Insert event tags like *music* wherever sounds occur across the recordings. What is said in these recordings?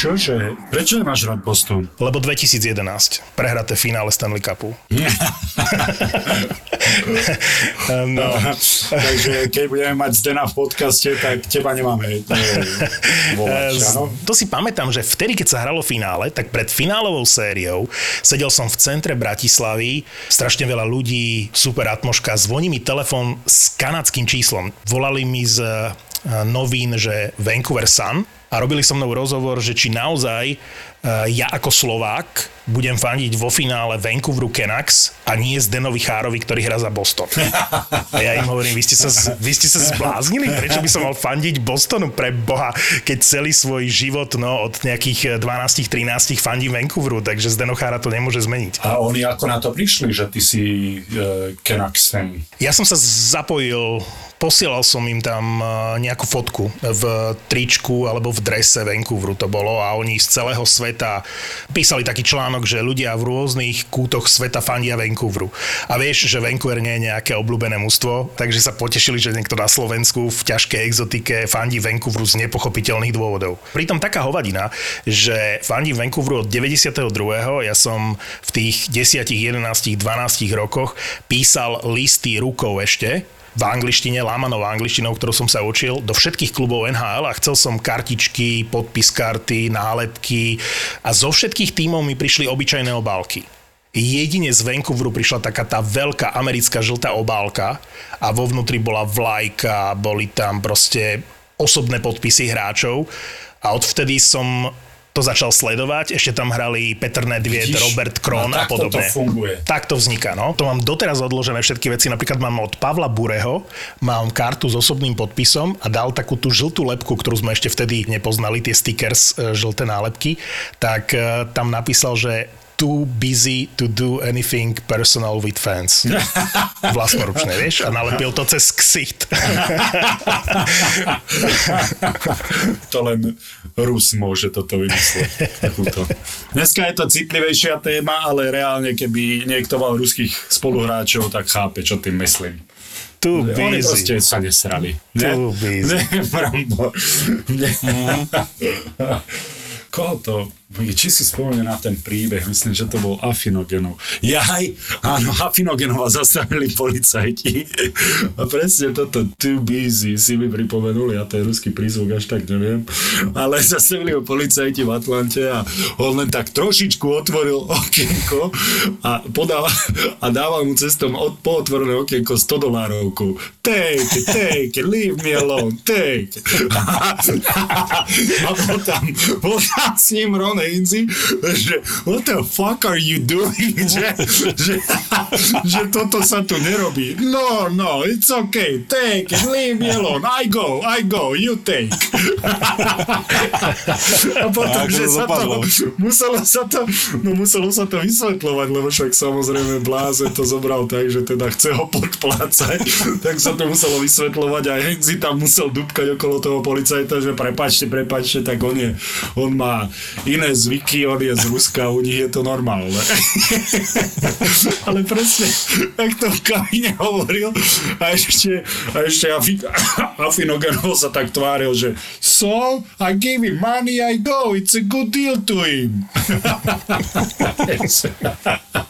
Čože? Prečo nemáš rád Boston? Lebo 2011. Prehraté finále Stanley Cupu. *laughs* no. Takže keď budeme mať Zdena v podcaste, tak teba nemáme e, volať? *laughs* To si pamätám, že vtedy, keď sa hralo finále, tak pred finálovou sériou sedel som v centre Bratislavy, strašne veľa ľudí, super atmoška, zvoní mi telefon s kanadským číslom. Volali mi z e, novín, že Vancouver Sun a robili so mnou rozhovor, že či naozaj uh, ja ako Slovák budem fandiť vo finále Vancouveru Canucks a nie Zdenovi Chárovi, ktorý hrá za Boston. *laughs* A ja im hovorím, vy ste sa, vy ste sa zbláznili? Prečo by som mal fandiť Bostonu pre Boha, keď celý svoj život no, od nejakých 12-13 fandí Vancouveru, takže Zdeno Chára to nemôže zmeniť. A oni ako na to prišli, že ty si uh, Canucks fan? Ja som sa zapojil posielal som im tam nejakú fotku v tričku alebo v drese Vancouveru to bolo a oni z celého sveta písali taký článok, že ľudia v rôznych kútoch sveta fandia Vancouveru. A vieš, že Vancouver nie je nejaké obľúbené mužstvo, takže sa potešili, že niekto na Slovensku v ťažkej exotike fandí Vancouveru z nepochopiteľných dôvodov. Pritom taká hovadina, že fandí Vancouveru od 92. Ja som v tých 10, 11, 12 rokoch písal listy rukou ešte v angličtine, lámanou angličtinou, ktorú som sa učil, do všetkých klubov NHL a chcel som kartičky, podpis karty, nálepky a zo všetkých tímov mi prišli obyčajné obálky. Jedine z Vancouveru prišla taká tá veľká americká žltá obálka a vo vnútri bola vlajka, boli tam proste osobné podpisy hráčov a odvtedy som to začal sledovať, ešte tam hrali Petr Nedvied, Vidíš, Robert Kron no, a podobne. to funguje. Tak to vzniká, no. To mám doteraz odložené všetky veci, napríklad mám od Pavla Bureho, mám kartu s osobným podpisom a dal takú tú žltú lepku, ktorú sme ešte vtedy nepoznali, tie stickers, e, žlté nálepky, tak e, tam napísal, že too busy to do anything personal with fans. *laughs* Vlastnoručné, vieš? A nalepil to cez ksicht. to len Rus môže toto vymyslieť. Dneska je to citlivejšia téma, ale reálne, keby niekto mal ruských spoluhráčov, tak chápe, čo tým myslím. Too busy. Oni proste sa nesrali. Too *laughs* ne? busy. Ne, ne. Mm. Koho to či si spomenie na ten príbeh, myslím, že to bol Afinogenov. Jaj, áno, Afinogenova zastavili policajti. A presne toto too busy si mi pripomenuli, a ten ruský prízvuk až tak neviem. Ale zastavili ho policajti v Atlante a on len tak trošičku otvoril okienko a, podal, a dával mu cestom od, pootvorené okienko 100 dolárovku. Take take leave me alone, take it. *laughs* A potom, potom s ním Ron Hainsey, že what the fuck are you doing? *laughs* že, že, *laughs* že toto sa tu nerobí. No, no, it's okay, take it, leave me alone, I go, I go, you take. *laughs* A potom, že sa to, muselo sa to, no muselo sa to vysvetľovať, lebo však samozrejme Bláze to zobral tak, že teda chce ho podplácať, tak sa to muselo vysvetľovať a Henzi tam musel dúbkať okolo toho policajta, že prepačte, prepačte, tak on je, on má iné zvyky, on je z Ruska, u nich je to normálne. *laughs* Ale presne, tak to v kabine hovoril a ešte, a ešte Afi, *coughs* Afinogenov sa tak tváril, že so, I gave him money, I go, it's a good deal to him.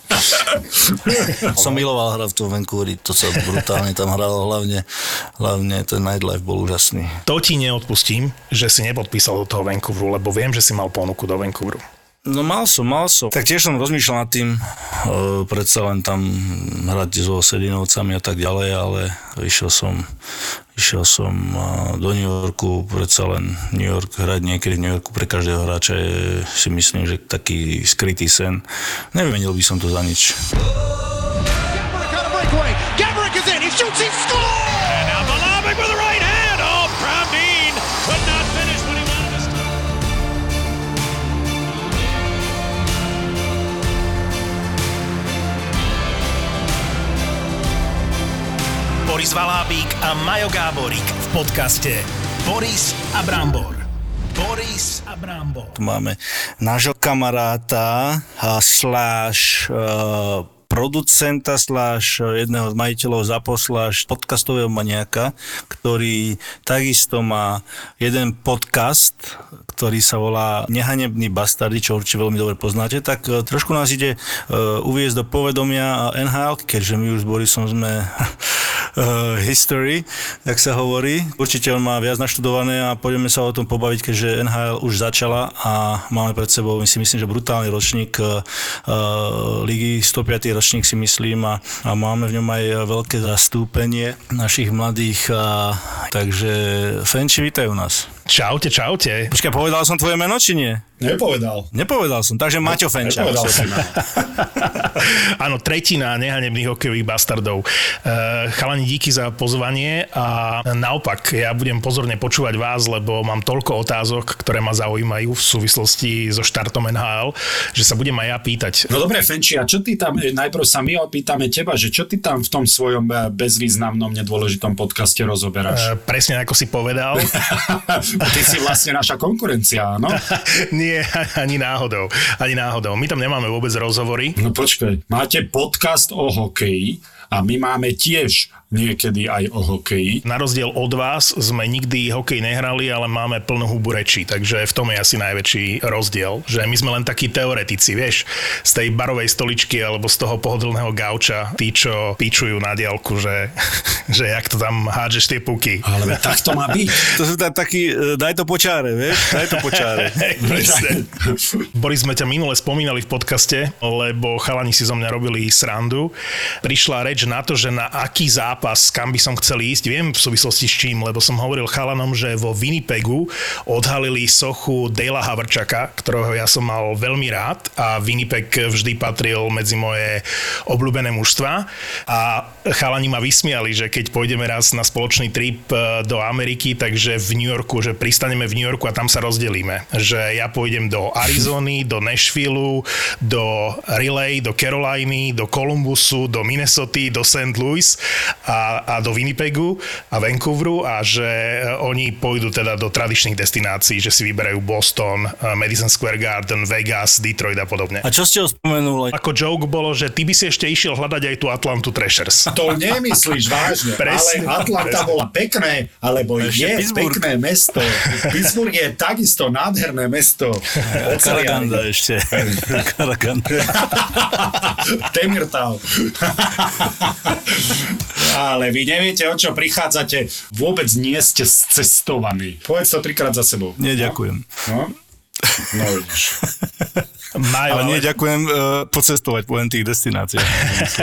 *laughs* *laughs* Som miloval hrať v Vancouveri, to sa brutálne tam hralo, hlavne, hlavne ten nightlife bol úžasný. To ti neodpustím, že si nepodpísal do toho Vancouveru, lebo viem, že si mal ponuku do Vancouveru. No mal som, mal som. Tak tiež som rozmýšľal nad tým, e, predsa len tam hrať so Sedinovcami a tak ďalej, ale išiel som, išiel som e, do New Yorku, predsa len New York, hrať niekedy v New Yorku pre každého hráča je si myslím, že taký skrytý sen. Nevymenil by som to za nič. Gabrick is in, he shoots, he scores! And now Malavik with the right Boris Valábík a Majo Gáborík v podcaste Boris a Brambor. Boris a Brambor. Tu máme nášho kamaráta slash uh, producenta slash jedného z majiteľov ZAPO slash podcastového maniaka, ktorý takisto má jeden podcast, ktorý sa volá Nehanebný bastardi, čo určite veľmi dobre poznáte, tak e, trošku nás ide uh, uviezť do povedomia NHL, keďže my už s Borisom sme uh, *laughs* history, jak sa hovorí. Určite on má viac naštudované a pôjdeme sa o tom pobaviť, keďže NHL už začala a máme pred sebou, my si myslím, že brutálny ročník uh, ligy, 105. ročník si myslím a, a máme v ňom aj veľké zastúpenie našich mladých, a, takže Fenči, vítajú nás. Čaute, čaute. Počkaj, povedal som tvoje meno, či nie? Nepovedal. Nepovedal som, takže Maťo Fenča. Nepovedal som. *laughs* Áno, tretina nehanebných hokejových bastardov. Uh, chalani, díky za pozvanie a naopak, ja budem pozorne počúvať vás, lebo mám toľko otázok, ktoré ma zaujímajú v súvislosti so štartom NHL, že sa budem aj ja pýtať. No dobre, Fenči, a čo ty tam, e, najprv sa my opýtame teba, že čo ty tam v tom svojom e, bezvýznamnom, nedôležitom podcaste rozoberáš? Uh, presne ako si povedal. *laughs* ty si vlastne naša konkurencia, áno? *laughs* Nie, *laughs* ani náhodou. Ani náhodou. My tam nemáme vôbec rozhovory. No počkaj, máte podcast o hokeji a my máme tiež niekedy aj o hokeji. Na rozdiel od vás sme nikdy hokej nehrali, ale máme plnú hubu reči, takže v tom je asi najväčší rozdiel, že my sme len takí teoretici, vieš, z tej barovej stoličky alebo z toho pohodlného gauča, tí, čo píčujú na diálku, že, *laughs* že jak to tam hádžeš tie puky. Ale tak to má byť. *laughs* To sú tak takí, e, daj to počáre, vieš, daj to počáre. *laughs* Boris, sme ťa minule spomínali v podcaste, lebo chalani si zo mňa robili srandu. Prišla reč na to, že na aký zápas kam by som chcel ísť, viem v súvislosti s čím, lebo som hovoril chalanom, že vo Winnipegu odhalili sochu Dela Havrčaka, ktorého ja som mal veľmi rád a Winnipeg vždy patril medzi moje obľúbené mužstva a chalani ma vysmiali, že keď pôjdeme raz na spoločný trip e, do Ameriky, takže v New Yorku, že pristaneme v New Yorku a tam sa rozdelíme. Že ja pôjdem do Arizony, do Nashville, do Relay, do Caroliny, do Columbusu, do Minnesota, do St. Louis a, a do Winnipegu a Vancouveru a že e, oni pôjdu teda do tradičných destinácií, že si vyberajú Boston, e, Madison Square Garden, Vegas, Detroit a podobne. A čo ste ho spomenuli? Ako joke bolo, že ty by si ešte išiel hľadať aj tú Atlantu Trashers. *laughs* To nemyslíš vážne, *laughs* Presne, ale Atlanta presne. bola pekné, alebo Ešte je Pittsburgh. pekné mesto. Pittsburgh je takisto nádherné mesto. *laughs* Karaganda ešte. Karaganda. Temirtal. Ale vy neviete, o čo prichádzate. Vôbec nie ste cestovaní. Povedz to trikrát za sebou. Nie, ďakujem. No? No vidíš. Majú, Ale nie, ďakujem uh, pocestovať po tých destináciách.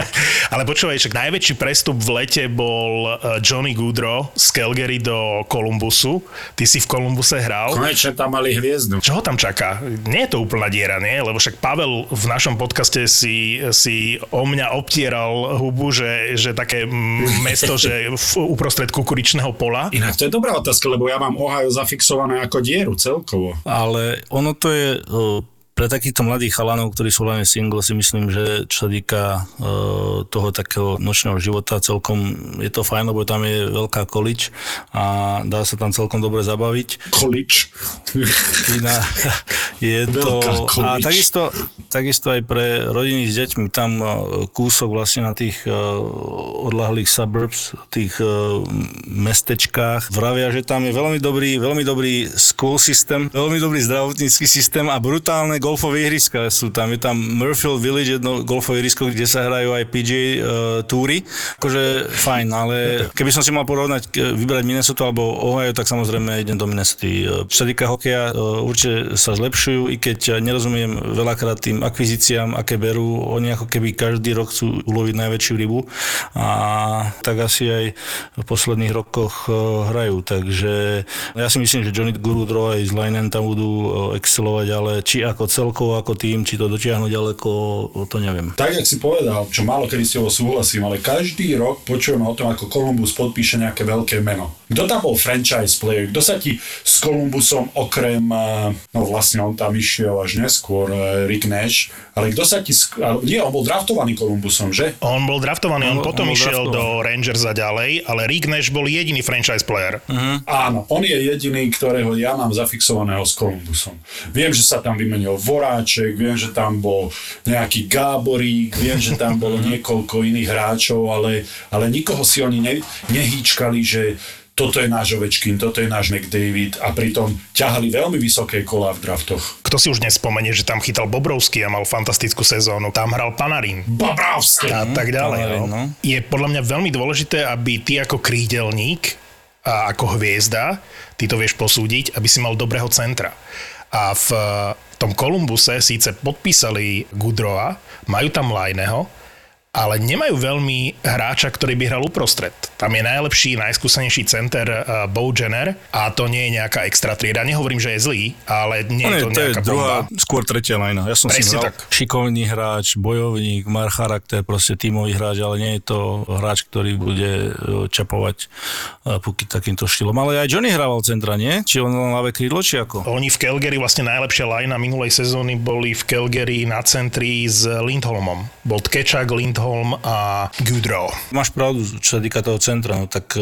*laughs* Ale počúvaj, však najväčší prestup v lete bol eh, Johnny Goodrow z Calgary do Columbusu. Ty si v Columbuse hral. Konečne tam mali hviezdu. Čo ho tam čaká? Nie je to úplná diera, nie? Lebo však Pavel v našom podcaste si, si o mňa obtieral hubu, že, že také mesto, že v, uprostred kukuričného pola. Inak to je dobrá otázka, lebo ja mám Ohio zafixované ako dieru celkovo. Ale ono to je... Uh, pre takýchto mladých chalanov, ktorí sú len single, si myslím, že čo sa týka uh, toho takého nočného života, celkom je to fajn, lebo tam je veľká količ a dá sa tam celkom dobre zabaviť. Količ. Iná, *laughs* je to, a takisto, takisto aj pre rodiny s deťmi, tam uh, kúsok vlastne na tých uh, odlahlých suburbs, tých uh, mestečkách. Vravia, že tam je veľmi dobrý, veľmi dobrý school systém, veľmi dobrý zdravotnícky systém a brutálne golfové ihriska sú tam. Je tam Murfield Village, jedno golfové ihrisko, kde sa hrajú aj PGA uh, túry. Akože fajn, ale keby som si mal porovnať, vybrať Minnesota alebo Ohio, tak samozrejme idem do Minnesota. Uh, Čo sa týka hokeja, uh, určite sa zlepšujú, i keď nerozumiem veľakrát tým akvizíciám, aké berú. Oni ako keby každý rok chcú uloviť najväčšiu rybu a tak asi aj v posledných rokoch uh, hrajú. Takže ja si myslím, že Johnny Gurudro aj z Linen tam budú uh, excelovať, ale či ako celkovo, ako tým, či to dotiahnu ďaleko, to neviem. Tak, jak si povedal, čo málo kedy s tebou súhlasím, ale každý rok počujeme o tom, ako Columbus podpíše nejaké veľké meno. Kto tam bol franchise player? Kto sa ti s Columbusom okrem, eh, no vlastne on tam išiel až neskôr, eh, Rick Nash, ale kto sa ti, nie, on bol draftovaný Columbusom, že? On bol draftovaný, on, On potom on išiel draftovaný. do Rangers a ďalej, ale Rick Nash bol jediný franchise player. Áno, on je jediný, ktorého ja mám zafixovaného s Columbusom. Viem, že sa tam vymenil Dvoráček, viem, že tam bol nejaký Gáborík, viem, že tam bolo *laughs* niekoľko iných hráčov, ale, ale nikoho si oni ne, nehýčkali, že toto je náš Ovečkin, toto je náš McDavid a pritom ťahali veľmi vysoké kola v draftoch. Kto si už nespomenie, že tam chytal Bobrovský a mal fantastickú sezónu. Tam hral Panarín. Bobrovský! A tak ďalej. Panarin, No. no. Je podľa mňa veľmi dôležité, aby ty ako krídelník a ako hviezda, ty to vieš posúdiť, aby si mal dobrého centra. A v tom Kolumbuse síce podpísali Gudroa, majú tam Lajneho, ale nemajú veľmi hráča, ktorý by hral uprostred. Tam je najlepší, najskúsenejší center uh, Bo Jenner a to nie je nejaká extra trieda. Nehovorím, že je zlý, ale nie je je, to to je nejaká druhá, bomba. skôr tretia lajna. Ja som Presne si hral tak. šikovný hráč, bojovník, má charakter, proste tímový hráč, ale nie je to hráč, ktorý bude e, čapovať e, puky takýmto štýlom. Ale aj Johnny hrával centra, nie? Či on len ľavé krídlo, či ako? Oni v Calgary, vlastne najlepšia lajna minulej sezóny boli v Calgary na centri s Lindholmom. Bol Tkečak, Lindholm a Gudrow. Máš pravdu, čo sa týka toho centra, no tak e,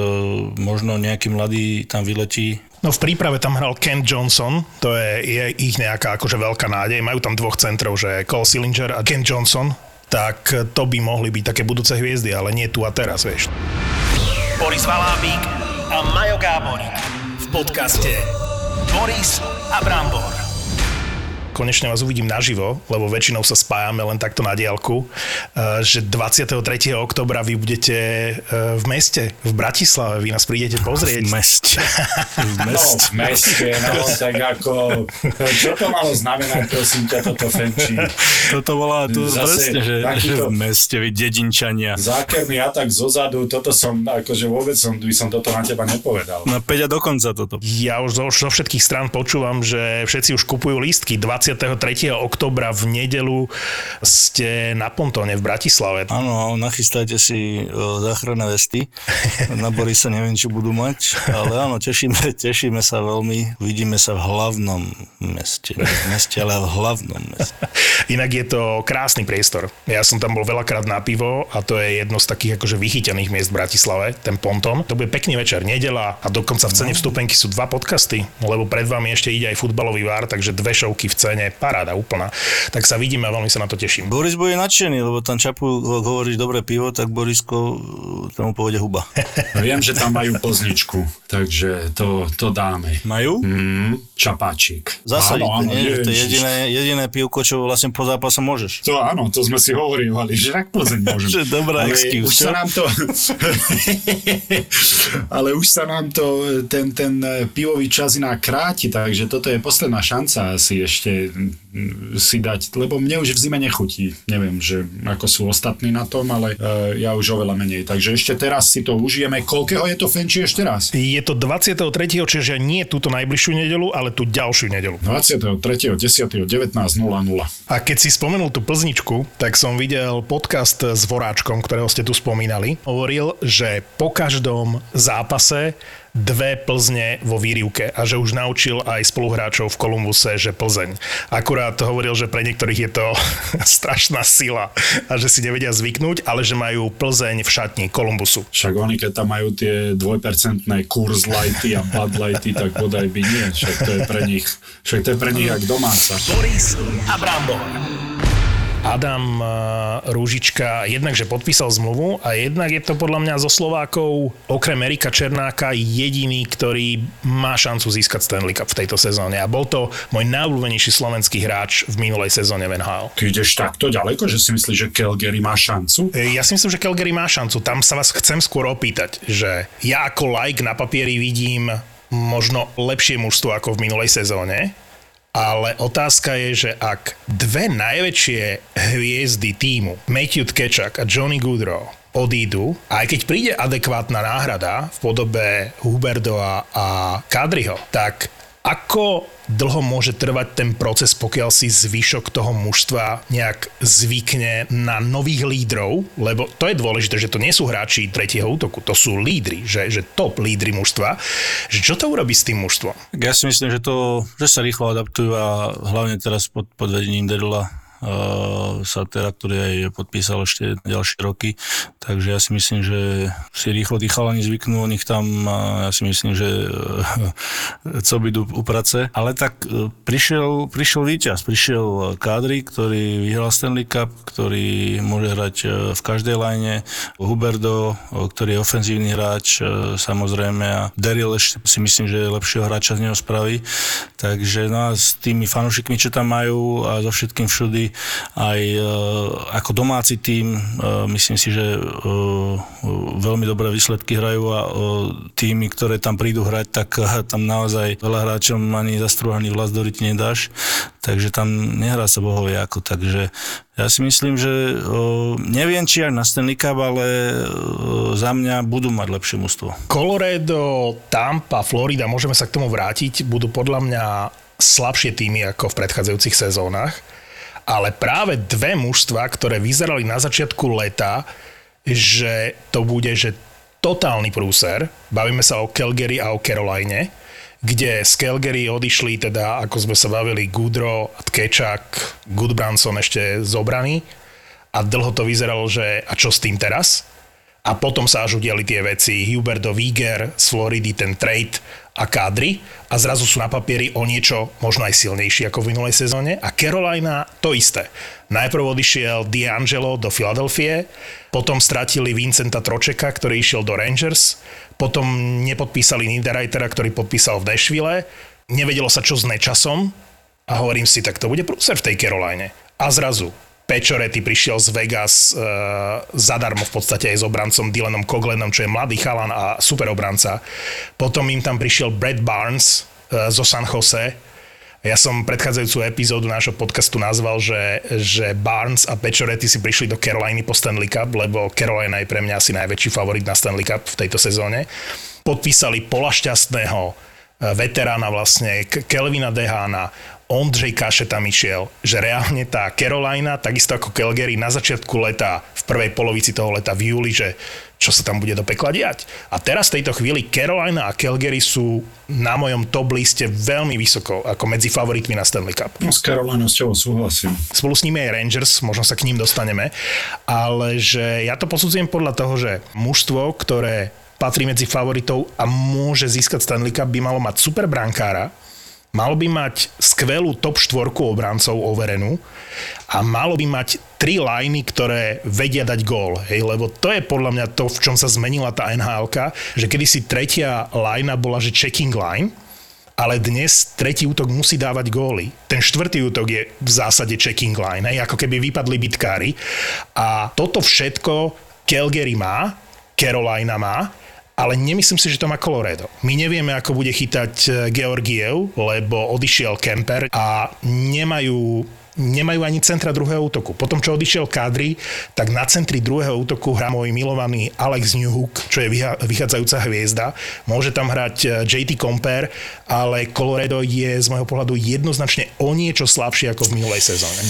možno nejaký mladý tam vyletí. No v príprave tam hral Ken Johnson, to je, je ich nejaká akože veľká nádej. Majú tam dvoch centrov, že Cole Sillinger a Ken Johnson, tak to by mohli byť také budúce hviezdy, ale nie tu a teraz, vieš. Boris Valábík a Majo Gáborík v podcaste Boris a Brambor. Konečne vás uvidím naživo, lebo väčšinou sa spájame len takto na diálku, eh, že 23. oktobra vy budete eh, v meste, v Bratislave, vy nás prídete V pozrieť. meste. V *laughs* No, meste. v meste, no, tak ako, čo to malo znamenať, prosím ťa, toto fenčí? Toto bola tu Zase presne, že, že v meste, vy dedinčania. Zákerný atak zozadu, toto som, akože vôbec som, by som toto na teba nepovedal. Na 5 a dokonca toto. Ja už zo, zo všetkých strán počúvam, že všetci už kupujú lístky. 23. oktobra v nedelu ste na Pontóne v Bratislave. Áno, nachystajte si o, záchranné vesty. *laughs* Na Borisa neviem, či budú mať, ale áno, tešíme, tešíme sa veľmi. Vidíme sa v hlavnom meste. V meste, ale v hlavnom meste. *laughs* Inak je to krásny priestor. Ja som tam bol veľakrát na pivo a to je jedno z takých akože vychytených miest v Bratislave, ten Ponton. To bude pekný večer, nedela a dokonca v cene vstupenky sú dva podcasty, lebo pred vami ešte ide aj futbalový vár, takže dve šovky v cene, paráda úplná. Tak sa vidíme a veľmi sa na to teším. Boris bude nadšený, lebo tam Čapu hovoríš dobré pivo, tak Borisko tomu povede huba. *laughs* Viem, že tam majú plzničku, takže to, to dáme. Majú? Mm, čapáčik. Zasadiť, Áno, áno, nie? To je jediné, jediné pivko, čo vlastne po zápase môžeš. To áno, to sme si hovorili, že tak Plzeň môžem. *laughs* Že dobrá Ale excuse, už čo? sa nám to... *laughs* ale už sa nám to, ten, ten pivový čas iná kráti, takže toto je posledná šanca asi ešte mm, si dať, lebo mne už v zime nechutí. Neviem, že ako sú ostatní na tom, ale uh, ja už oveľa menej. Takže ešte teraz si to užijeme. Koľkého je to Fenči ešte raz? Je to 23. čiže nie túto najbližšiu nedelu, ale tú ďalšiu nedelu. 23.10.19.00. A keď si spomenul tú plzničku, tak som videl podcast s Voráčkom, ktorého ste tu spomínali. Hovoril, že po každom zápase dve Plzne vo výrivke a že už naučil aj spoluhráčov v Kolumbuse, že Plzeň. Akurát hovoril, že pre niektorých je to *laughs* strašná sila a že si nevedia zvyknúť, ale že majú Plzeň v šatni Kolumbusu. Však oni, keď tam majú tie dvojpercentné kurz lighty a bud lighty, tak bodaj by nie. Však to je pre nich, však to je pre nich jak domáca. Boris a Brambor. Adam eh, Rúžička jednak, že podpísal zmluvu a jednak je to podľa mňa zo Slovákov, okrem Erika Černáka, jediný, ktorý má šancu získať Stanley Cup v tejto sezóne. A bol to môj najobľúbenejší slovenský hráč v minulej sezóne v NHL. Ty ideš takto ďaleko, že si myslíš, že Calgary má šancu? E, Ja si myslím, že Calgary má šancu. Tam sa vás chcem skôr opýtať, že ja ako like na papieri vidím možno lepšie mužstvo ako v minulej sezóne, ale otázka je, že ak dve najväčšie hviezdy týmu, Matthew Tkečak a Johnny Goodrow, odídu, aj keď príde adekvátna náhrada v podobe Huberdoa a Kadriho, tak ako dlho môže trvať ten proces, pokiaľ si zvyšok toho mužstva nejak zvykne na nových lídrov, lebo to je dôležité, že to nie sú hráči tretieho útoku, to sú lídry, že, že top lídry mužstva. Čo to urobí s tým mužstvom? Ja si myslím, že to, že sa rýchlo adaptujú a hlavne teraz pod, pod vedením Dedla Satera, ktorý aj podpísal ešte ďalšie roky. Takže ja si myslím, že si rýchlo tí chalani zvyknú, o nich tam, ja si myslím, že co by u prace. Ale tak prišiel, prišiel víťaz, prišiel Kadri, ktorý vyhral Stanley Cup, ktorý môže hrať v každej line. Huberdo, ktorý je ofenzívny hráč, samozrejme. A Daryl ešte si myslím, že lepšieho hráča z neho spraví. Takže no a s tými fanúšikmi, čo tam majú a so všetkým všudy, aj e, ako domáci tým, e, myslím si, že e, veľmi dobré výsledky hrajú a tými, ktoré tam prídu hrať, tak tam naozaj veľa hráčom ani zastrúhaný vlas do nedáš, takže tam nehrá sa bohovie ako, takže ja si myslím, že neviem, či aj na Stanley Cup, ale za mňa budú mať lepšie mústvo. Colorado, Tampa, Florida, môžeme sa k tomu vrátiť, budú podľa mňa slabšie týmy ako v predchádzajúcich sezónach, ale práve dve mužstva, ktoré vyzerali na začiatku leta, že to bude že totálny prúser, bavíme sa o Calgary a o Caroline, kde z Calgary odišli teda, ako sme sa bavili, Gudro, Tkečak, Goodbranson ešte zobraný a dlho to vyzeralo, že a čo s tým teraz? A potom sa až udiali tie veci. Huberto Viger z Floridy, ten trade a kádry a zrazu sú na papieri o niečo možno aj silnejší ako v minulej sezóne. A Carolina to isté. Najprv odišiel D'Angelo do Filadelfie, potom stratili Vincenta Tročeka, ktorý išiel do Rangers, potom nepodpísali Niederreitera, ktorý podpísal v Nashville, nevedelo sa čo s Nečasom a hovorím si, tak to bude prúser v tej Caroline. A zrazu Pečorety prišiel z Vegas e, zadarmo v podstate aj s obrancom Dylanom Koglenom, čo je mladý chalan a super obranca. Potom im tam prišiel Brad Barnes e, zo San Jose. Ja som predchádzajúcu epizódu nášho podcastu nazval, že, že Barnes a Pečorety si prišli do Caroliny po Stanley Cup, lebo Carolina je pre mňa asi najväčší favorit na Stanley Cup v tejto sezóne. Podpísali Pola Šťastného, e, veterána vlastne, Kelvina Dehána, Ondřej Kaše tam išiel, že reálne tá Carolina, takisto ako Calgary, na začiatku leta, v prvej polovici toho leta v júli, že čo sa tam bude do pekla diať. A teraz v tejto chvíli Carolina a Calgary sú na mojom top liste veľmi vysoko, ako medzi favoritmi na Stanley Cup. No s Carolinou s tebou súhlasím. Spolu s nimi aj Rangers, možno sa k ním dostaneme, ale že ja to posudzujem podľa toho, že mužstvo, ktoré patrí medzi favoritov a môže získať Stanley Cup, by malo mať super brankára, Malo by mať skvelú top štvorku obrancov overenú a malo by mať tri liney, ktoré vedia dať gól. Hej, lebo to je podľa mňa to, v čom sa zmenila tá nhl že kedysi tretia linea bola, že checking line, ale dnes tretí útok musí dávať góly. Ten štvrtý útok je v zásade checking line, hej, ako keby vypadli bitkári. A toto všetko Calgary má, Carolina má, ale nemyslím si, že to má Colorado. My nevieme, ako bude chytať e, Georgiev, lebo odišiel Kemper a nemajú nemajú ani centra druhého útoku. Potom, čo odišiel Kadri, tak na centri druhého útoku hrá môj milovaný Alex Newhook, čo je vychádzajúca hviezda. Môže tam hrať e, JT Comper, ale Colorado je z môjho pohľadu jednoznačne o niečo slabšie ako v minulej sezóne.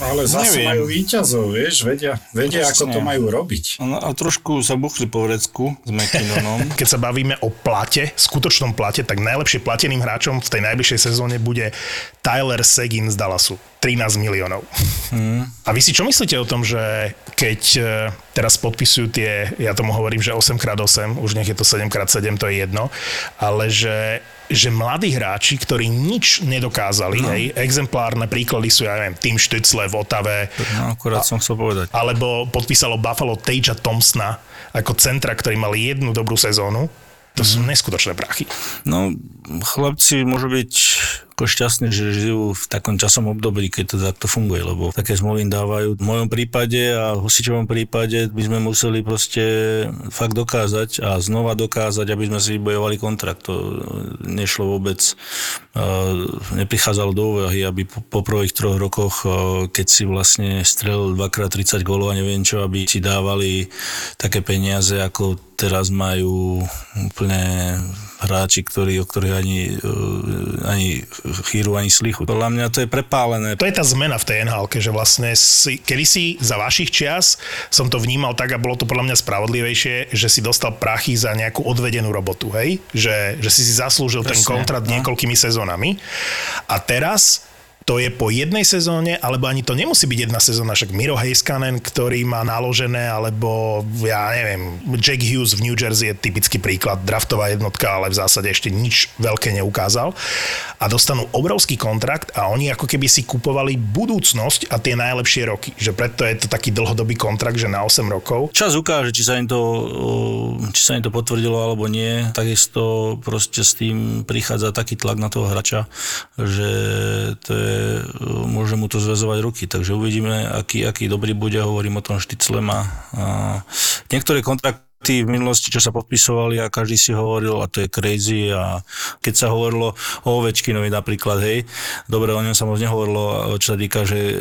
Ale zase Neviem. majú výťazov, vieš, vedia, vedia ako to majú robiť. No, a trošku sa buchli po vrecku s McKinnonom. *laughs* Keď sa bavíme o plate, skutočnom plate, tak najlepšie plateným hráčom v tej najbližšej sezóne bude Tyler Seguin z Dallasu. 13 miliónov. Hmm. A vy si čo myslíte o tom, že keď e, teraz podpisujú tie, ja tomu hovorím, že 8x8, už nech je to 7x7, to je jedno, ale že že mladí hráči, ktorí nič nedokázali, no. hej, exemplárne príklady sú, ja neviem, Tim Stützle v Otave. No, akurát a, som chcel povedať. Alebo podpísalo Buffalo Tejča Thompsona ako centra, ktorý mal jednu dobrú sezónu. To mm. sú mhm. neskutočné prachy. No, chlapci môžu byť ako šťastní, že žijú v takom časom období, keď to takto funguje, lebo také zmluvy dávajú. V mojom prípade a v hosičovom prípade by sme museli proste fakt dokázať a znova dokázať, aby sme si vybojovali kontrakt. To nešlo vôbec, neprichádzalo do úvahy, aby po, po prvých troch rokoch, keď si vlastne strel dvakrát 30 gólov a neviem čo, aby si dávali také peniaze, ako teraz majú úplne hráči, ktorí, o ktorých ani, ani chýru ani slichu. Podľa mňa to je prepálené. To je tá zmena v tej nhl že vlastne si, kedysi za vašich čias som to vnímal tak a bolo to podľa mňa spravodlivejšie, že si dostal prachy za nejakú odvedenú robotu, hej? Že, že si si zaslúžil Presne, ten kontrakt no. niekoľkými sezónami. A teraz to je po jednej sezóne, alebo ani to nemusí byť jedna sezóna, však Miro Heiskanen, ktorý má naložené, alebo ja neviem, Jack Hughes v New Jersey je typický príklad, draftová jednotka, ale v zásade ešte nič veľké neukázal a dostanú obrovský kontrakt a oni ako keby si kupovali budúcnosť a tie najlepšie roky, že preto je to taký dlhodobý kontrakt, že na 8 rokov. Čas ukáže, či sa im to, či sa im to potvrdilo alebo nie. Takisto proste s tým prichádza taký tlak na toho hráča, že to je, môže mu to zväzovať ruky. Takže uvidíme, aký, aký dobrý bude. Hovorím o tom Štyclem a, a niektoré kontrakty tí v minulosti, čo sa podpisovali a každý si hovoril, a to je crazy a keď sa hovorilo o Ovečkinovi napríklad, hej, dobre, o ňom sa moc nehovorilo, čo sa týka, že e,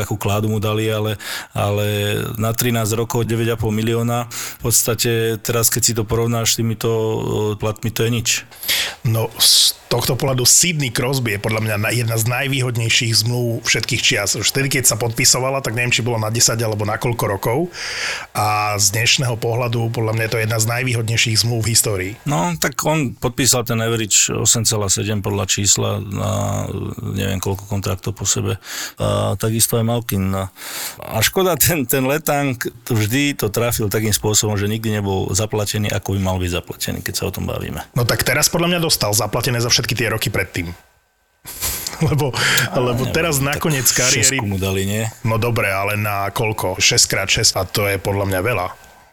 jakú kládu mu dali, ale, ale na 13 rokov 9,5 milióna, v podstate teraz keď si to porovnáš s týmito e, platmi, to je nič. No z tohto pohľadu Sydney Crosby je podľa mňa jedna z najvýhodnejších zmluv všetkých čias. Už vtedy, keď sa podpisovala, tak neviem, či bolo na 10 alebo na koľko rokov. A z dnešného pohľadu, podľa mňa je to jedna z najvýhodnejších zmluv v histórii. No, tak on podpísal ten average 8,7 podľa čísla na neviem koľko kontraktov po sebe. A takisto aj Malkin. No. A škoda, ten, ten letang vždy to trafil takým spôsobom, že nikdy nebol zaplatený, ako by mal byť zaplatený, keď sa o tom bavíme. No tak teraz podľa mňa dostal zaplatené za všetky tie roky predtým. *laughs* lebo, a, lebo neviem, teraz nakoniec kariéry... mu dali, nie? No dobre, ale na koľko? 6x6 a to je podľa mňa veľa.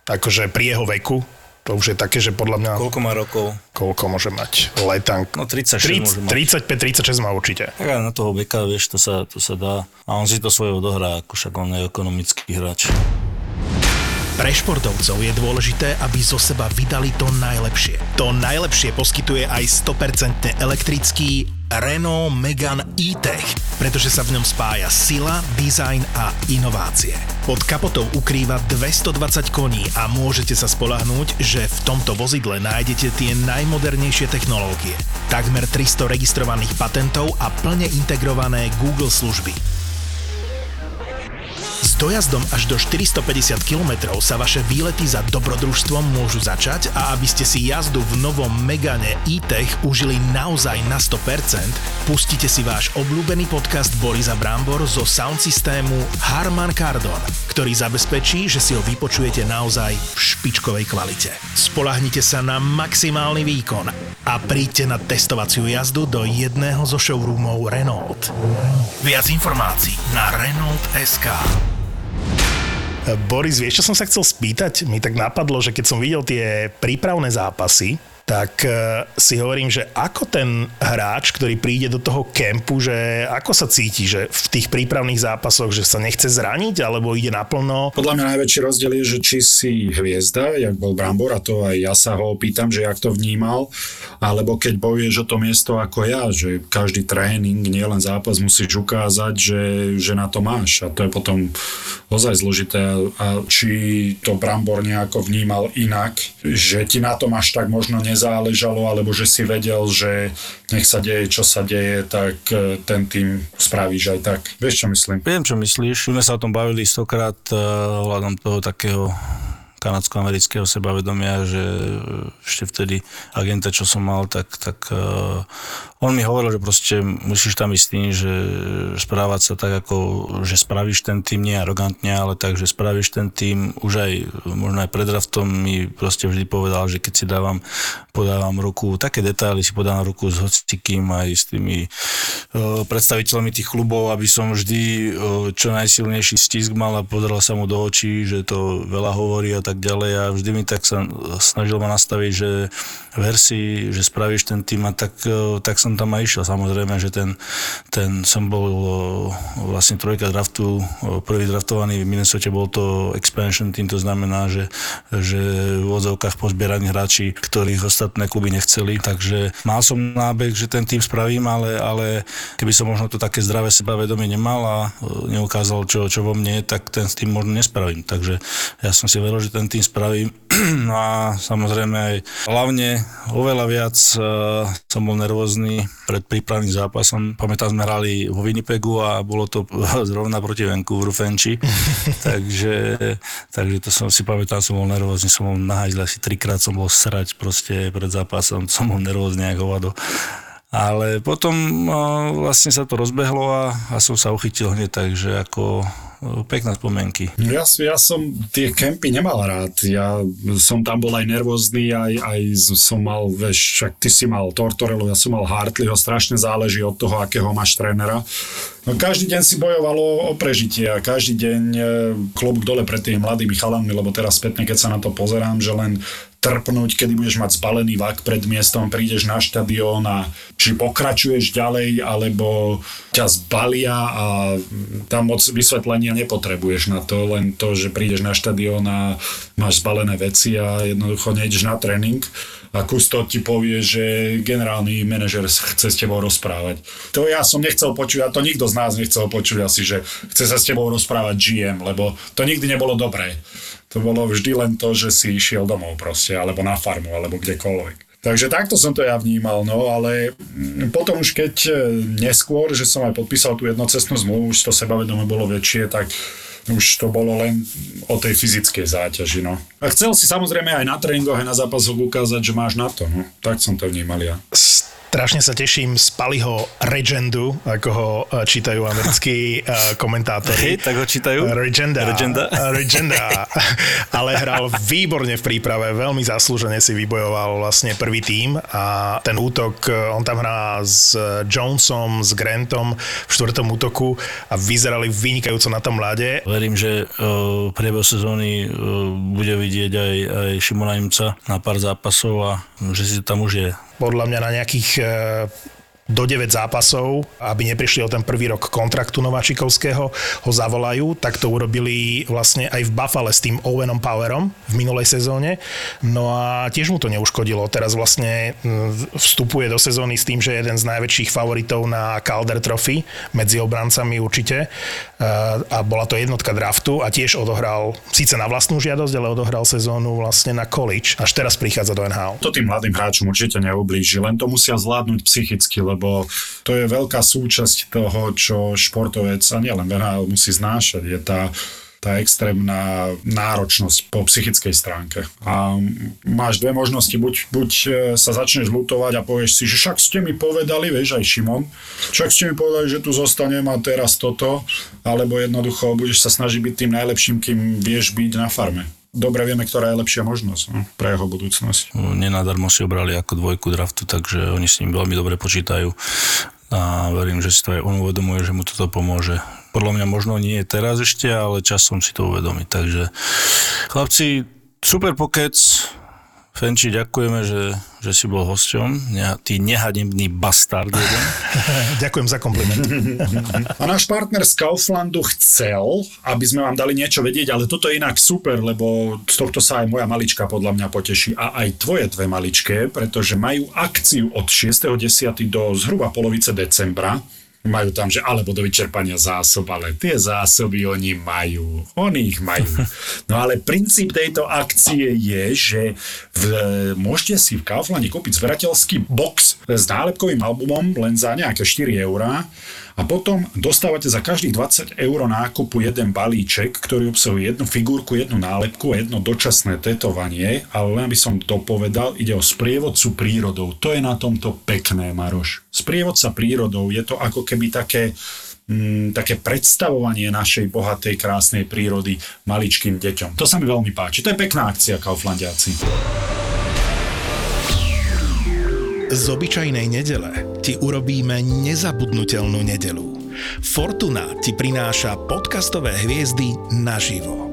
Akože pri jeho veku, to už je také, že podľa mňa... Koľko má rokov? Koľko môže mať letang? No 36 30, 35, 36 má určite. Tak na toho beka, vieš, to sa, to sa dá. A on si to svoje odohrá, ako však on je ekonomický hráč. Pre športovcov je dôležité, aby zo seba vydali to najlepšie. To najlepšie poskytuje aj 100% elektrický Renault Megane E-Tech, pretože sa v ňom spája sila, dizajn a inovácie. Pod kapotou ukrýva 220 koní a môžete sa spolahnúť, že v tomto vozidle nájdete tie najmodernejšie technológie. Takmer 300 registrovaných patentov a plne integrované Google služby. Dojazdom až do 450 km sa vaše výlety za dobrodružstvom môžu začať a aby ste si jazdu v novom Megane E-Tech užili naozaj na 100%, pustite si váš obľúbený podcast Borisa Brambor zo sound systému Harman Kardon, ktorý zabezpečí, že si ho vypočujete naozaj v špičkovej kvalite. Spolahnite sa na maximálny výkon a príďte na testovaciu jazdu do jedného zo showroomov Renault. Viac informácií na Renault.sk. Boris, vieš, čo som sa chcel spýtať? Mi tak napadlo, že keď som videl tie prípravné zápasy, tak uh, si hovorím, že ako ten hráč, ktorý príde do toho kempu, že ako sa cíti, že v tých prípravných zápasoch, že sa nechce zraniť, alebo ide naplno? Podľa mňa najväčší rozdiel je, že či si hviezda, jak bol Brambor, a to aj ja sa ho opýtam, že jak to vnímal, alebo keď bojuješ o to miesto ako ja, že každý tréning, nielen zápas musíš ukázať, že, že na to máš a to je potom ozaj zložité a či to Brambor nejako vnímal inak, že ti na to máš tak možno ne nezáležalo, alebo že si vedel, že nech sa deje, čo sa deje, tak e, ten tým spravíš aj tak. Vieš, čo myslím? Viem, čo myslíš. My sa o tom bavili stokrát uh, ohľadom toho takého kanadsko-amerického sebavedomia, že ešte vtedy agenta, čo som mal, tak, tak uh, on mi hovoril, že proste musíš tam ísť tým, že správať sa tak, ako že spravíš ten tým nie arogantne, ale tak, že spravíš ten tým. Už aj možno aj pred draftom mi proste vždy povedal, že keď si dávam, podávam ruku, také detaily si podávam ruku s hocikým aj s tými uh, predstaviteľmi tých klubov, aby som vždy uh, čo najsilnejší stisk mal a pozeral sa mu do očí, že to veľa hovorí a tak tak ďalej a vždy mi tak sa snažil ma nastaviť, že ver si, že spravíš ten tým a tak, e, tak som tam aj išiel. Samozrejme, že ten, ten som bol e, vlastne trojka draftu, e, prvý draftovaný v Minnesota bol to expansion tým, to znamená, že, že v odzovkách pozbieraní hráči, ktorých ostatné kluby nechceli, takže mal som nábeh, že ten tým spravím, ale, ale keby som možno to také zdravé sebavedomie nemal a neukázal, čo, čo vo mne, tak ten tým možno nespravím. Takže ja som si veril, že ten tým spravím. *clears throat* No a samozrejme aj hlavne oveľa viac uh, som bol nervózny pred prípravným zápasom. Pamätám, sme hrali vo Winnipegu a bolo to *laughs* zrovna proti Vancouveru Fenči. *laughs* takže, takže to som si pamätám, som bol nervózny, som bol nahajzl asi trikrát som bol srať proste pred zápasom, som bol nervózny ako hovado Ale potom uh, vlastne sa to rozbehlo a, a som sa uchytil hneď, takže ako pekné spomienky. Ja, ja som tie kempy nemal rád. Ja som tam bol aj nervózny, aj, aj som mal, vieš, však ty si mal Tortorelu, ja som mal Hartleyho, strašne záleží od toho, akého máš trénera. No, každý deň si bojovalo o prežitie a každý deň e, klobúk dole pred tými mladými chalanmi, lebo teraz spätne, keď sa na to pozerám, že len trpnúť, kedy budeš mať zbalený vak pred miestom, prídeš na štadión a či pokračuješ ďalej, alebo ťa zbalia a tam moc vysvetlenia nepotrebuješ na to, len to, že prídeš na štadión a máš zbalené veci a jednoducho nejdeš na tréning a kusto ti povie, že generálny manažer chce s tebou rozprávať. To ja som nechcel počuť, a to nikto z nás nechcel počuť asi, že chce sa s tebou rozprávať GM, lebo to nikdy nebolo dobré. To bolo vždy len to, že si išiel domov proste, alebo na farmu, alebo kdekoľvek. Takže takto som to ja vnímal, no ale potom už keď e, neskôr, že som aj podpísal tú jednocestnú zmluvu, už to sebavedomie bolo väčšie, tak už to bolo len o tej fyzickej záťaži, no. A chcel si samozrejme aj na tréningoch, aj na zápasoch ukázať, že máš na to, no. Tak som to vnímal ja. Strašne sa teším z Paliho Regendu, ako ho e, čítajú americkí uh, *laughs* komentátori. Hej, tak ho čítajú? Regenda. Regenda. Regenda. *laughs* Ale hral výborne v príprave, veľmi zaslúžene si vybojoval vlastne prvý tím a ten útok, e, on tam hrá s Jonesom, s Grantom v štvrtom útoku a vyzerali vynikajúco na tom mlade. Verím, že priebehu sezóny bude vidieť aj, aj Šimona Imca na pár zápasov a že si tam už je podľa mňa na nejakých eh, do 9 zápasov, aby neprišli o ten prvý rok kontraktu Nováčikovského, ho zavolajú, tak to urobili vlastne aj v Buffale s tým Owenom Powerom v minulej sezóne. No a tiež mu to neuškodilo. Teraz vlastne mm, vstupuje do sezóny s tým, že je jeden z najväčších favoritov na Calder Trophy, medzi obrancami určite. A bola to jednotka draftu a tiež odohral, síce na vlastnú žiadosť, ale odohral sezónu vlastne na college. Až teraz prichádza do NHL. To tým mladým hráčom určite neublíži, len to musia zvládnuť psychicky, lebo to je veľká súčasť toho, čo športovec a nielen NHL musí znášať. Je tá tá extrémna náročnosť po psychickej stránke. A máš dve možnosti, buď, buď e, sa začneš lutovať a povieš si, že však ste mi povedali, vieš aj Šimon, však ste mi povedali, že tu zostanem a teraz toto, alebo jednoducho budeš sa snažiť byť tým najlepším, kým vieš byť na farme dobre vieme, ktorá je lepšia možnosť no, pre jeho budúcnosť. Nenadarmo si obrali ako dvojku draftu, takže oni s ním veľmi dobre počítajú a verím, že si to aj on uvedomuje, že mu toto pomôže. Podľa mňa možno nie je teraz ešte, ale časom si to uvedomí. Takže chlapci, super pokec, Fenči, ďakujeme, že, že si bol hosťom. Ne, ty nehanebný bastard jeden. *laughs* Ďakujem za kompliment. A náš partner z Kauflandu chcel, aby sme vám dali niečo vedieť, ale toto je inak super, lebo z tohto sa aj moja malička podľa mňa poteší a aj tvoje dve maličké, pretože majú akciu od 6.10. do zhruba polovice decembra majú tam, že alebo do vyčerpania zásob, ale tie zásoby oni majú. Oni ich majú. *laughs* No ale princíp tejto akcie je, že v, môžete si v Kauflande kúpiť zberateľský box s nálepkovým albumom len za nejaké 4 eurá a potom dostávate za každých 20 eur nákupu jeden balíček, ktorý obsahuje jednu figurku, jednu nálepku a jedno dočasné tetovanie, ale len by som to povedal, ide o sprievodcu prírodou. To je na tomto pekné, Maroš. Sprievodca prírodou je to ako keby také mm, také predstavovanie našej bohatej, krásnej prírody maličkým deťom. To sa mi veľmi páči. To je pekná akcia, Kauflandiaci. Z obyčajnej nedele ti urobíme nezabudnutelnú nedelu. Fortuna ti prináša podcastové hviezdy naživo.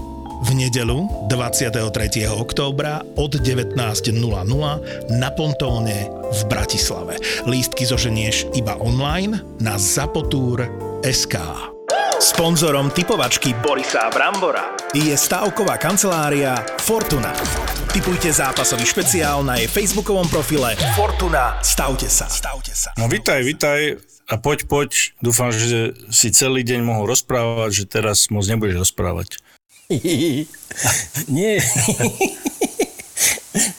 V nedelu 23. októbra od 19.00 na Pontóne v Bratislave. Lístky zoženieš iba online na zapotur.sk. Sponzorom typovačky Borisa Brambora je stavková kancelária Fortuna. Typujte zápasový špeciál na jej facebookovom profile Fortuna. Stavte sa. Stavte sa. No vitaj, vitaj a poď, poď. Dúfam, že si celý deň mohol rozprávať, že teraz moc nebudeš rozprávať. *laughs* Nie.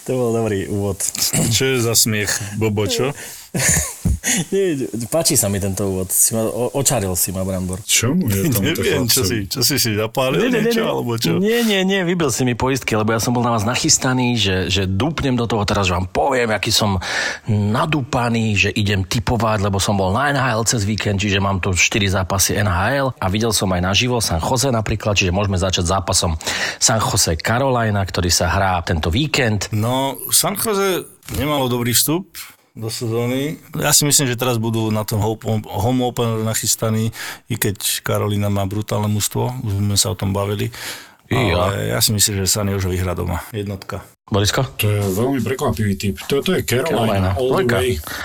to bol dobrý úvod. Čo je za smiech, Bobo, čo? *laughs* Nie, páči sa mi tento úvod. Si ma, o, očaril si ma, Brambor. Čomu je tomuto Neviem, čo si, čo si si zapálil, niečo, alebo čo? Nie, nie, nie, vybil si mi poistky, lebo ja som bol na vás nachystaný, že, že dúpnem do toho teraz, že vám poviem, aký som nadúpaný, že idem typovať, lebo som bol na NHL cez víkend, čiže mám tu 4 zápasy NHL a videl som aj naživo San Jose napríklad, čiže môžeme začať zápasom San Jose Carolina, ktorý sa hrá tento víkend. No, San Jose nemalo dobrý vstup do sezóny. Ja si myslím, že teraz budú na tom home opener nachystaní, i keď Karolina má brutálne mužstvo, už sme sa o tom bavili. Ale ja si myslím, že Sani už vyhrá doma. Jednotka. Borisko? To je veľmi prekvapivý typ. Toto je Carolina, Carolina. Dvojka.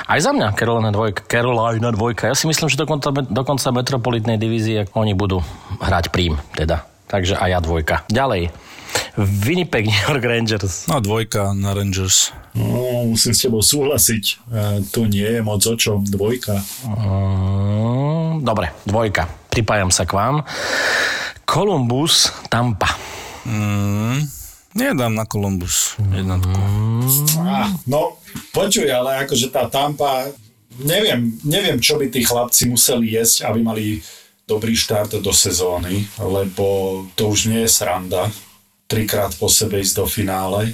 Aj za mňa Carolina dvojka. Carolina dvojka. Ja si myslím, že dokonca, dokonca metropolitnej divízie oni budú hrať prím, teda. Takže aj ja dvojka. Ďalej. Winnipeg *laughs* New York Rangers. No, dvojka na Rangers. No, musím s tebou súhlasiť. E, tu nie je moc o čom. Dvojka. Mm, dobre, dvojka. Pripájam sa k vám. Columbus, Tampa. Mm, nedám na Columbus jednotku. Ah, no, počuj, ale akože tá Tampa, neviem, neviem, čo by tí chlapci museli jesť, aby mali dobrý štart do sezóny, lebo to už nie je sranda. Trikrát po sebe ísť do finále.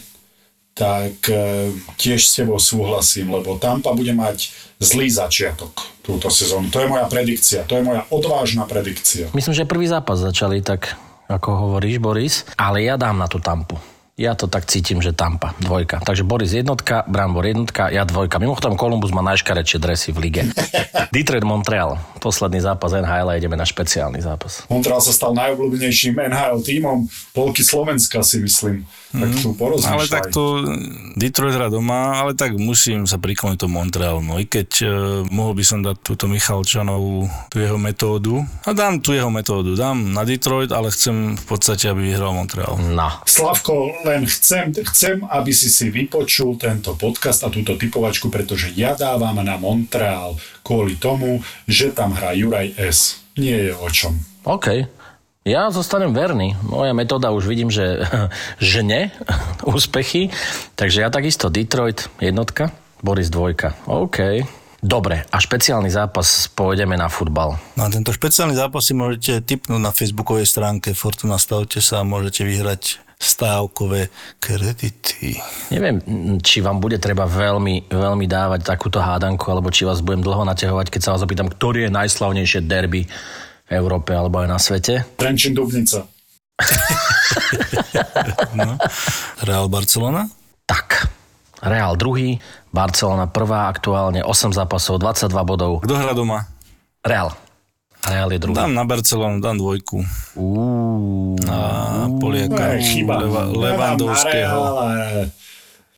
Tak e, tiež s tebou súhlasím, lebo Tampa bude mať zlý začiatok túto sezónu. To je moja predikcia, to je moja odvážna predikcia. Myslím, že prvý zápas začali tak, ako hovoríš, Boris. Ale ja dám na tú Tampu. Ja to tak cítim, že Tampa, dvojka. Takže Boris jednotka, Brambor jednotka, ja dvojka. Mimochodom, Columbus má najškarečšie dresy v lige. *laughs* Detroit Montreal, posledný zápas NHL a ideme na špeciálny zápas. Montreal sa stal najobľúbenejším NHL tímom polky Slovenska, si myslím. Tak tu porozmýšľaj. Ale tak to Detroit hrá doma, ale tak musím sa prikloniť to Montreal. No i keď uh, mohol by som dať túto Michalčanovú tú jeho metódu. A dám tú jeho metódu. Dám na Detroit, ale chcem v podstate, aby vyhral Montreal. No. Slavko, len chcem, chcem, aby si si vypočul tento podcast a túto typovačku, pretože ja dávam na Montreal kvôli tomu, že tam hrá Juraj S. Nie je o čom. OK. Ja zostanem verný. Moja metóda už vidím, že *laughs* žne *laughs* úspechy. Takže ja takisto Detroit jednotka, Boris dvojka. OK. Dobre, a špeciálny zápas pôjdeme na futbal. Na tento špeciálny zápas si môžete tipnúť na facebookovej stránke Fortuna Stavte sa a môžete vyhrať stávkové kredity. Neviem, či vám bude treba veľmi, veľmi dávať takúto hádanku, alebo či vás budem dlho naťahovať, keď sa vás opýtam, ktorý je najslavnejšie derby Európe alebo aj na svete. Trenčín Dubnica. *laughs* No. Real Barcelona? Tak, Real druhý, Barcelona prvá, aktuálne 8 zápasov, 22 bodov. Kto hrá doma? Real. Real je druhý. Dám na Barcelonu, dám dvojku. Uú, Na Poliaka. Chyba. Leva, Levandovského.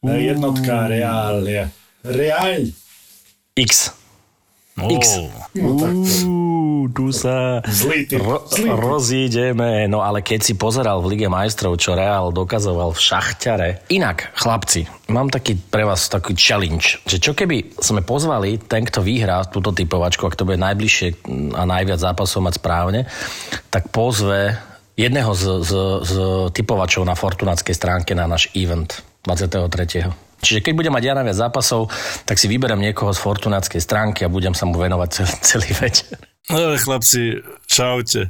Jednotka Real je. Real. X. Oh. X. No, Uú, tu sa zlý typ. ro- Zlý typ. rozídeme. No ale keď si pozeral v Lige majstrov, čo Real dokazoval v šachťare. Inak, chlapci, mám taký pre vás taký challenge, že čo keby sme pozvali ten, kto vyhrá túto typovačku, ak to bude najbližšie a najviac zápasov mať správne, tak pozve jedného z, z, z typovačov na Fortunátskej stránke na náš event 23. Čiže keď budem mať ja najviac zápasov, tak si vyberiem niekoho z Fortunátskej stránky a budem sa mu venovať celý, celý večer. No, chlapci, čaute. *laughs*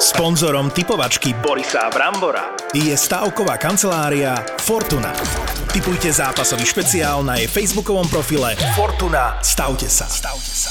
Sponzorom typovačky Borisa Brambora je stavková kancelária Fortuna. Typujte zápasový špeciál na jej facebookovom profile Fortuna. Stavte sa. Stavte sa.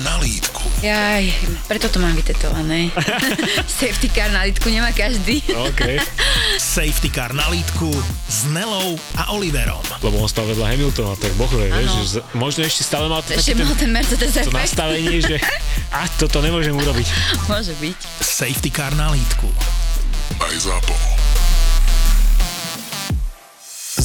na lítku. Jaj, preto to mám vytetované. *laughs* Safety car na litku nemá každý. OK. Safety car na lítku s Nelou a Oliverom. Lebo on stal vedľa Hamiltona, tak bohvie, vieš, že z- možno ešte stále mal to, Ešte ten, mal ten Mercedes to nastavenie, že *laughs* a toto nemôžem urobiť. Môže byť. Safety car na lítku. Aj zápo.